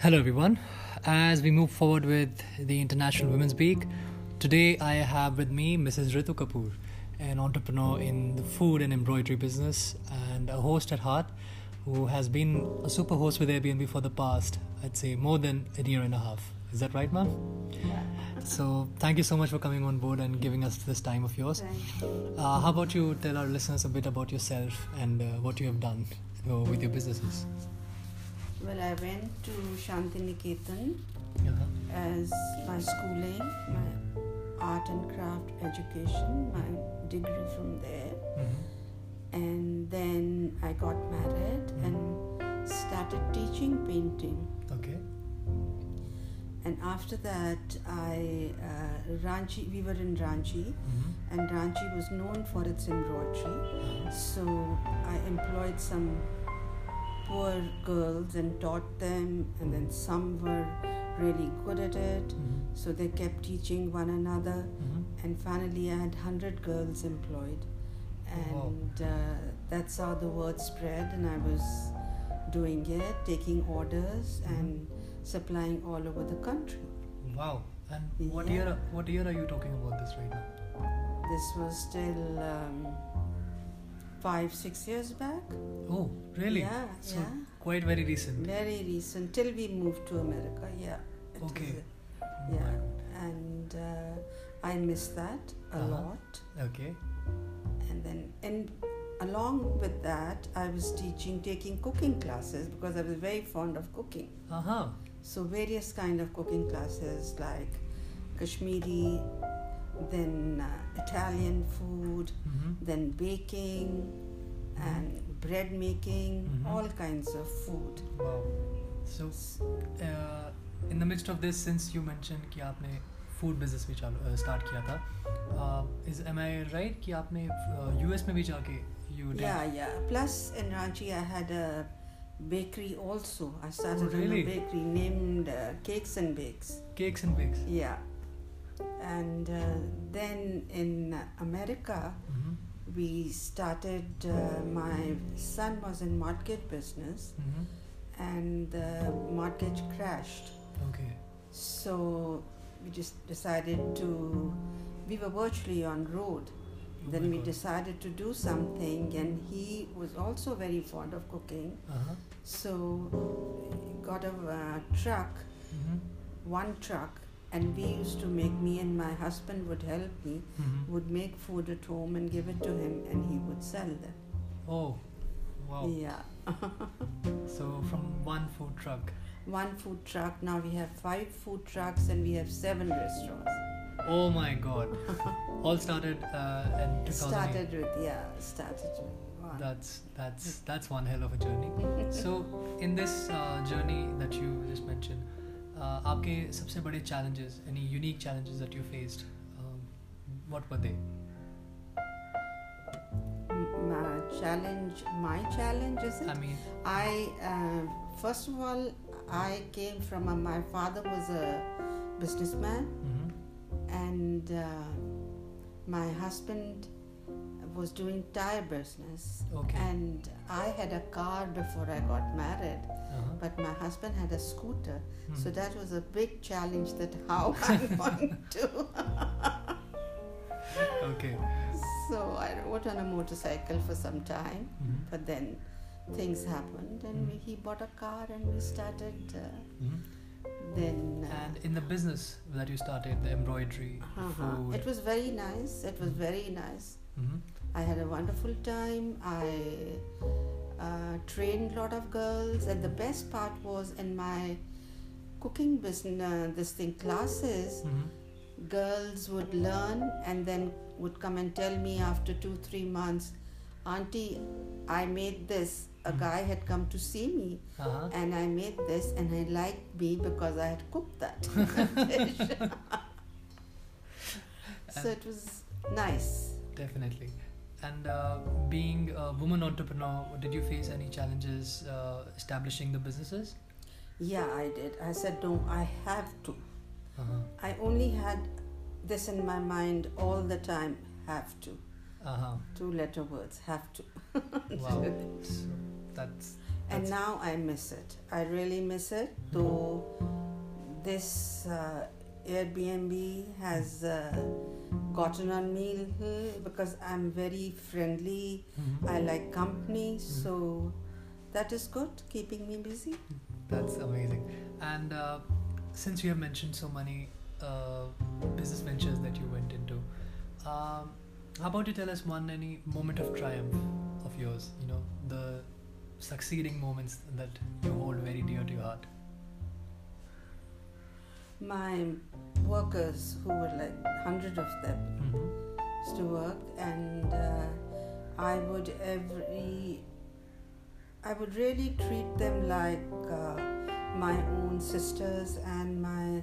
Hello, everyone. As we move forward with the International Women's Week, today I have with me Mrs. Ritu Kapoor, an entrepreneur in the food and embroidery business and a host at heart who has been a super host with Airbnb for the past, I'd say, more than a year and a half. Is that right, ma'am? Yeah. So, thank you so much for coming on board and giving us this time of yours. Uh, how about you tell our listeners a bit about yourself and uh, what you have done uh, with your businesses? Well, I went to Shantiniketan Uh-huh. as my schooling, my art and craft education, my degree from there. Mhm. And then I got married and started teaching painting. Okay. And after that, I uh, Ranchi. We were in Ranchi, Mhm. and Ranchi was known for its embroidery. Uh-huh. So I employed some poor girls and taught them, and then some were really good at it. Mhm. So they kept teaching one another, Mhm. and finally I had 100 girls employed. Wow. And uh, that's how the word spread, and I was doing it, taking orders, Mhm. and supplying all over the country. Wow. And what Yeah. year? What year are you talking about this right now? This was still um, five, six years back. Oh, really? Yeah, So yeah. quite very recent. Very recent, till we moved to America. Yeah. Okay. a- Oh yeah. and uh, I miss that a Uh-huh. lot. Okay. And then, and along with that, I was teaching, taking cooking classes because I was very fond of cooking. Uh huh. So various kind of cooking classes like Kashmiri, then uh, Italian food, Mm-hmm. then baking, and bread making, Mhm. all kinds of food. Wow. So, uh, in the midst of this, since you mentioned कि आपने food business भी चालू uh, start किया था, uh, is am I right कि आपने uh, US में भी जाके you did? Yeah, yeah. Plus in Ranchi, I had a bakery also. I started Oh, really? a bakery named uh, Cakes and Bakes. Cakes and bakes. Yeah. And uh, then in America, Mm-hmm. we started. Uh, my son was in mortgage business, Mm-hmm. and the mortgage crashed. Okay. So we just decided to. We were virtually on road. Oh then we God. decided to do something, and he was also very fond of cooking. Uh-huh. So he got a uh, truck, Mm-hmm. one truck, and we used to make. Me and my husband would help me. Mm-hmm. Would make food at home and give it to him, and he would sell them. Oh, wow. Yeah. So from one food truck. one food truck. Now we have five food trucks, and we have seven restaurants. Oh my God! All started uh, in 2008. Started with yeah. Started with one. That's that's that's one hell of a journey. So in this uh, journey that you just mentioned, आपके सबसे बड़े challenges, any unique challenges that you faced, um, what were they? M- my challenge. My challenge is it? I mean, I uh, first of all, I came from a, my father was a businessman, mhm, and uh, my husband was doing tire business, okay, and I had a car before I got married, uh-huh. but my husband had a scooter, so Hmm. that was a big challenge. That how I'm going to. okay, so I rode on a motorcycle for some time, mhm, but then things happened, and Hmm. we, he bought a car, and we started. Uh, mhm. then uh, And in the business that you started, the embroidery, uh-huh. food, it was very nice it was very nice mhm, i had a wonderful time i uh, trained a lot of girls and the best part was in my cooking business uh, this thing classes mhm. girls would learn and then would come and tell me after two three months auntie i made this a Mhm. guy had come to see me uh-huh. and I made this, and he liked me because I had cooked that so it was nice. Definitely. And uh, being a woman entrepreneur, did you face any challenges uh, establishing the businesses? Yeah, I did. I said, no, I have to. Uh-huh. I only had this in my mind all the time have to. Uh-huh. Two letter words have to. Wow. so that's and now I miss it. I really miss it. Though this uh, Airbnb has uh, gotten on me because I'm very friendly. Mhm. I like company, so that is good, keeping me busy. That's amazing. And uh, since you have mentioned so many uh, business ventures that you went into, um, how about you tell us one any moment of triumph of yours? You know, the succeeding moments that you hold very dear to your heart. My workers, who were like hundred of them, Mm-hmm. to work, and uh, I would every, I would really treat them like uh, my own sisters and my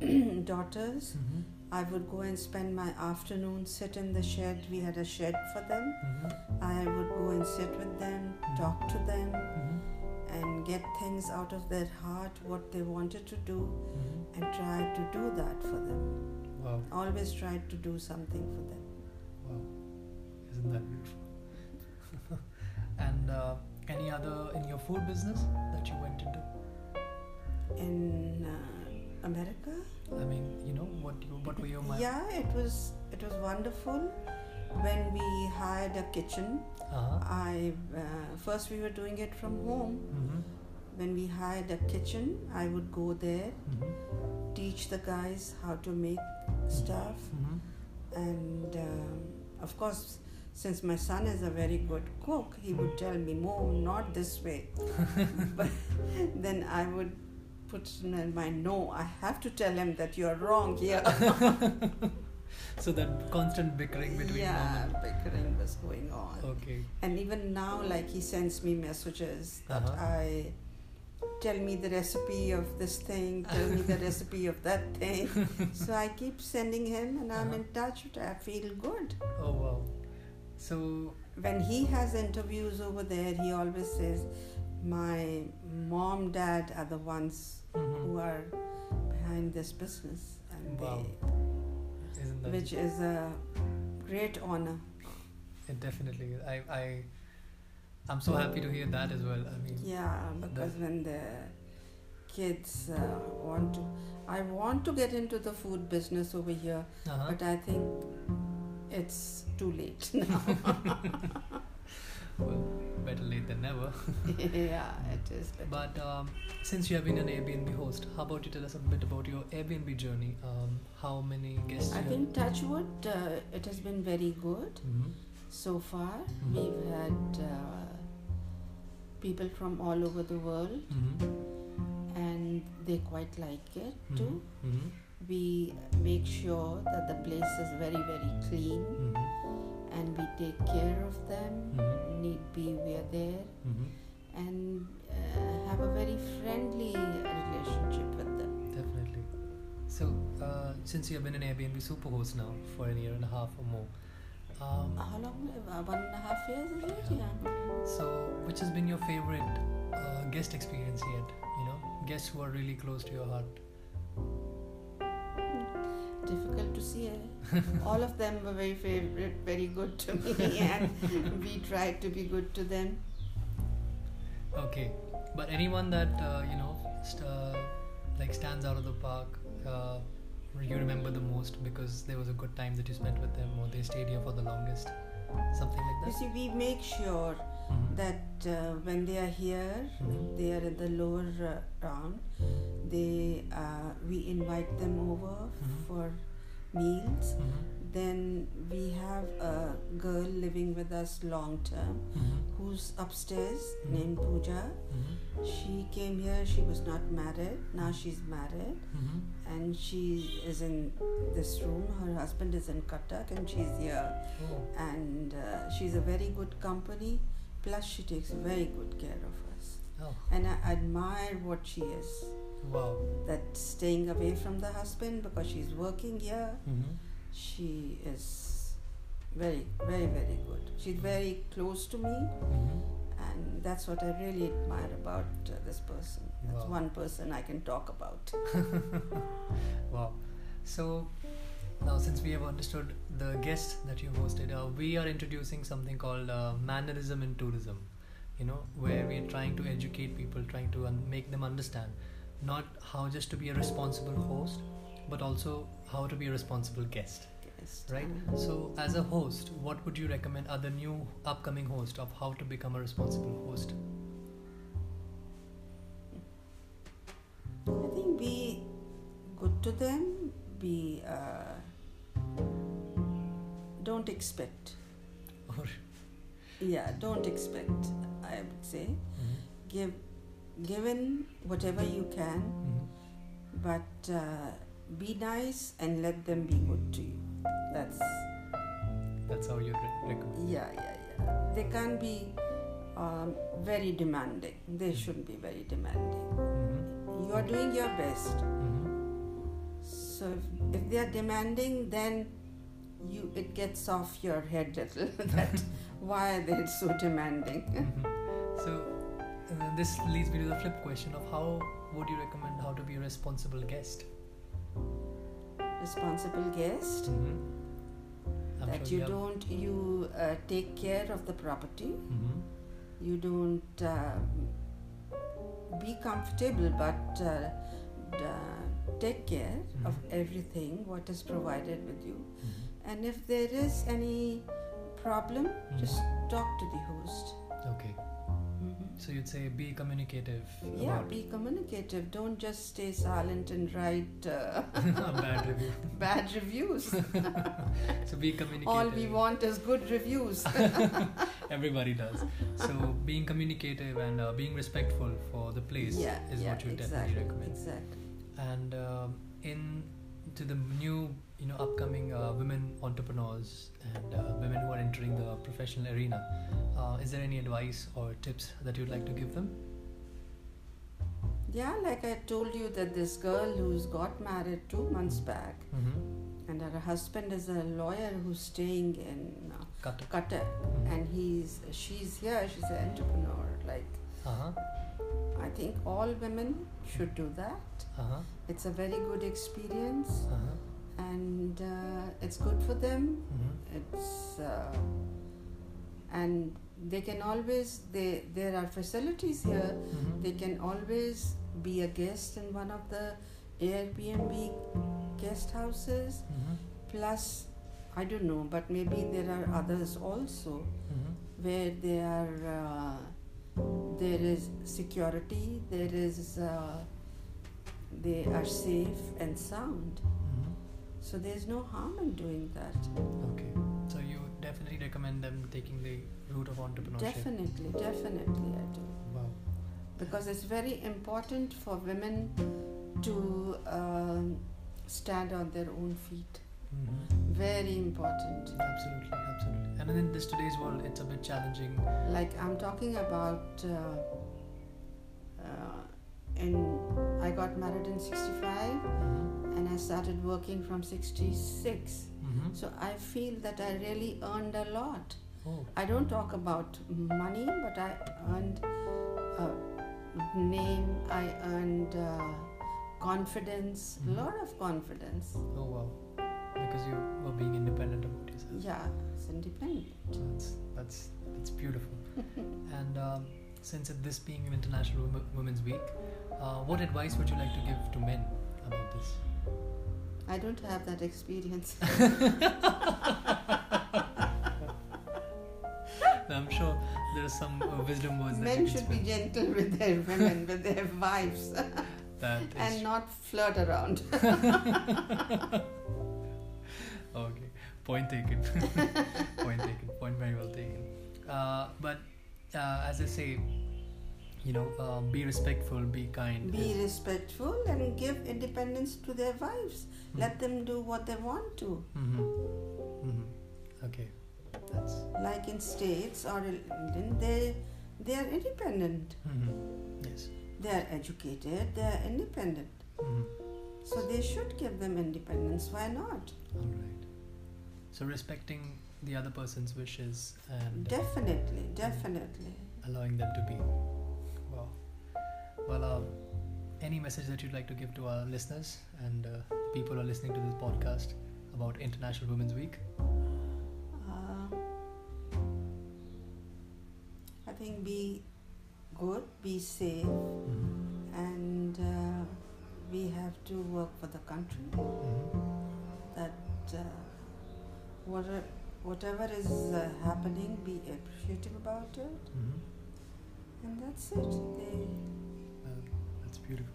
daughters. Mm-hmm. I would go and spend my afternoon sit in the shed. We had a shed for them. Mm-hmm. I would go and sit with them, talk to them, Mm-hmm. And get things out of their heart, what they wanted to do, Mm-hmm. and try to do that for them. Wow, Always tried to do something for them. wow, isn't that beautiful? and uh, any other in your food business that you went into? In uh, America, I mean, you know, what you, what were your yeah, it was it was wonderful. When we hired a kitchen, Uh-huh. I uh, first we were doing it from home. Mm-hmm. When we hired a kitchen, I would go there, Mm-hmm. teach the guys how to make stuff, Mm-hmm. and um, of course, since my son is a very good cook, he would tell me, "Mom, not this way." but then I would put in my no. I have to tell him that you are wrong here. so that constant bickering between yeah, mom and bickering was going on. okay. And even now, like he sends me messages that Uh-huh. I tell me the recipe of this thing, tell me the recipe of that thing. so I keep sending him, and I'm Uh-huh. in touch. with I feel good. Oh wow. So When he has interviews over there, he always says, "My mom, dad are the ones mhm. who are behind this business, and Wow. they, which is a great honor." it definitely is. I I I'm so happy to hear that as well. I mean Yeah, because when the kids uh, want to, I want to get into the food business over here, uh-huh. but I think it's too late now. well, better late than never. yeah, it is. Better. But um, since you have been an Airbnb host, how about you tell us a bit about your Airbnb journey? Um, how many guests? I think Touchwood, uh, it has been very good hmm so far. We've had uh, people from all over the world, hmm and they quite like it too. hmm We make sure that the place is very, very clean, hmm and we take care of them. hmm Need be, we are there. hmm and uh, have a very friendly relationship with them. Definitely. So, uh, since you have been an Airbnb superhost now for a year and a half or more, um, How long? Uh, one and a half years is it? Yeah. so which has been your favorite uh, guest experience yet? You know, guests who are really close to your heart. Difficult to see. All of them were very favorite, very good to me, and we tried to be good to them. Okay, but anyone that uh, you know, st- uh, like stands out of the park, uh, you remember the most because there was a good time that you spent with them, or they stayed here for the longest, something like You that. see, we make sure Mhm. that uh, when they are here, Mhm. they are in the lower uh, round. They uh, we invite them over Mhm. for meals. Mhm. Then we have a girl living with us long term Mhm. who's upstairs Mhm. named Pooja. She came here, she was not married, now she's married, and she is in this room. Her husband is in Cuttack, and she's here. Oh. And uh, she's a very good company, plus, she takes very good care of us. Oh. And I admire what she is Wow. that staying away from the husband because she's working here. Mm-hmm. She is very, very, very good. She's very close to me. Mm-hmm. and that's what I really admire about uh, this person. That's Wow. one person I can talk about. Wow. So now, since we have understood the guests that you hosted, uh, we are introducing something called uh, mannerism in tourism. you know, where we're trying to educate people, trying to un- make them understand not how just to be a responsible host, but also how to be a responsible guest, Yes. right? So, as a host, what would you recommend other new upcoming host of how to become a responsible host? I think be good to them. Be uh, don't expect. Or Yeah, don't expect. I would say give given whatever you can, Mhm. but uh, be nice and let them be good to you. That's that's how you re- recommend. yeah, yeah, yeah. They can't be um, very demanding. They shouldn't be very demanding. Mhm. You are doing your best. Mhm. So if, if they are demanding, then you it gets off your head a little that why are they so demanding? Mhm. So uh, this leads me to the flip question of how would you recommend how to be a responsible guest? Responsible guest Mhm. That sure you don't you uh, take care of the property. Mhm. You don't uh, be comfortable, but uh, d- take care of Mhm. everything what is provided with you. And if there is any problem, Mhm. just talk to the host. Okay. So you'd say be communicative. Yeah, be communicative. Don't just stay silent and write uh, bad review. bad reviews. So be communicative. All we want is good reviews. Everybody does. So being communicative and uh, being respectful for the place yeah, is yeah, what you exactly, definitely recommend. Exactly. And um, in to the new, you know, upcoming uh, women entrepreneurs and uh, women who are entering the professional arena, uh, is there any advice or tips that you'd like to give them? Yeah, like I told you that this girl who's got married two months back, Mm-hmm. and her husband is a lawyer who's staying in uh, Cut. Qatar, Mhm. and he's she's here. She's an entrepreneur. Like Uh-huh. I think all women should do that. Uh-huh. It's a very good experience, Uh-huh. And uh, it's good for them. Mm-hmm. it's uh, and they can always they there are facilities here Mm-hmm. they can always be a guest in one of the airbnb guest houses Mm-hmm. plus i don't know but maybe there are others also Mm-hmm. where they are uh, there is security there is uh, they are safe and sound. So there's no harm in doing that Okay. So you definitely recommend them taking the route of entrepreneurship. definitely definitely i do Wow. because it's very important for women to um, stand on their own feet. Mm-hmm. Very important. Absolutely, absolutely. And in this today's world, it's a bit challenging. Like I'm talking about, uh, uh, in I got married in '65 Mm-hmm. And I started working from '66. Mm-hmm. So I feel that I really earned a lot. Oh. I don't talk about money, but I earned a name. I earned uh, confidence, a Mhm. lot of confidence. Oh wow. Because you were being independent about yourself. Yeah, it's independent. That's that's that's beautiful. and um, since it, this being an International Women's Week, uh, what advice would you like to give to men about this? I don't have that experience. I'm sure there's some uh, wisdom words that Men should be gentle with their women, with their wives, That is and not flirt around. Okay, point taken. point taken. Point very well taken. Uh, but uh, as I say, you know, uh, be respectful, be kind. Be respectful and give independence to their wives. Hmm. Let them do what they want to. mm-hmm. Mm-hmm. Okay, that's. Like in states or in they they are independent. mhm. Yes. They are educated. They are independent. Mhm. So they should give them independence. Why not? All right. So respecting the other person's wishes and Definitely, definitely. allowing them to be. Well, um, any message that you'd like to give to our listeners and uh, people who are listening to this podcast about International Women's Week? Uh, I think be good, be safe, Mhm. and uh, we have to work for the country. Mhm. That uh, whatever, whatever is uh, happening, be appreciative about it, Mhm. and that's it. They, beautiful.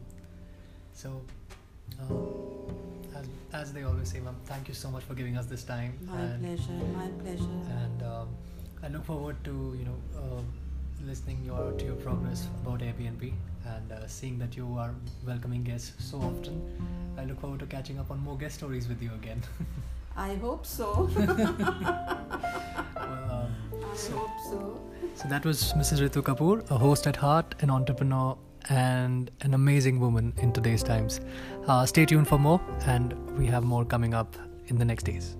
So, uh, as, as they always say, ma'am, thank you so much for giving us this time. my and, pleasure, my pleasure. And um, I look forward to you know uh, listening your to your progress about Airbnb and uh, seeing that you are welcoming guests so often. I look forward to catching up on more guest stories with you again. I hope so. well, um, I So- hope so. So that was Mrs. Ritu Kapoor, a host at heart, an entrepreneur, and an amazing woman in today's times. Uh, stay tuned for more, and we have more coming up in the next days.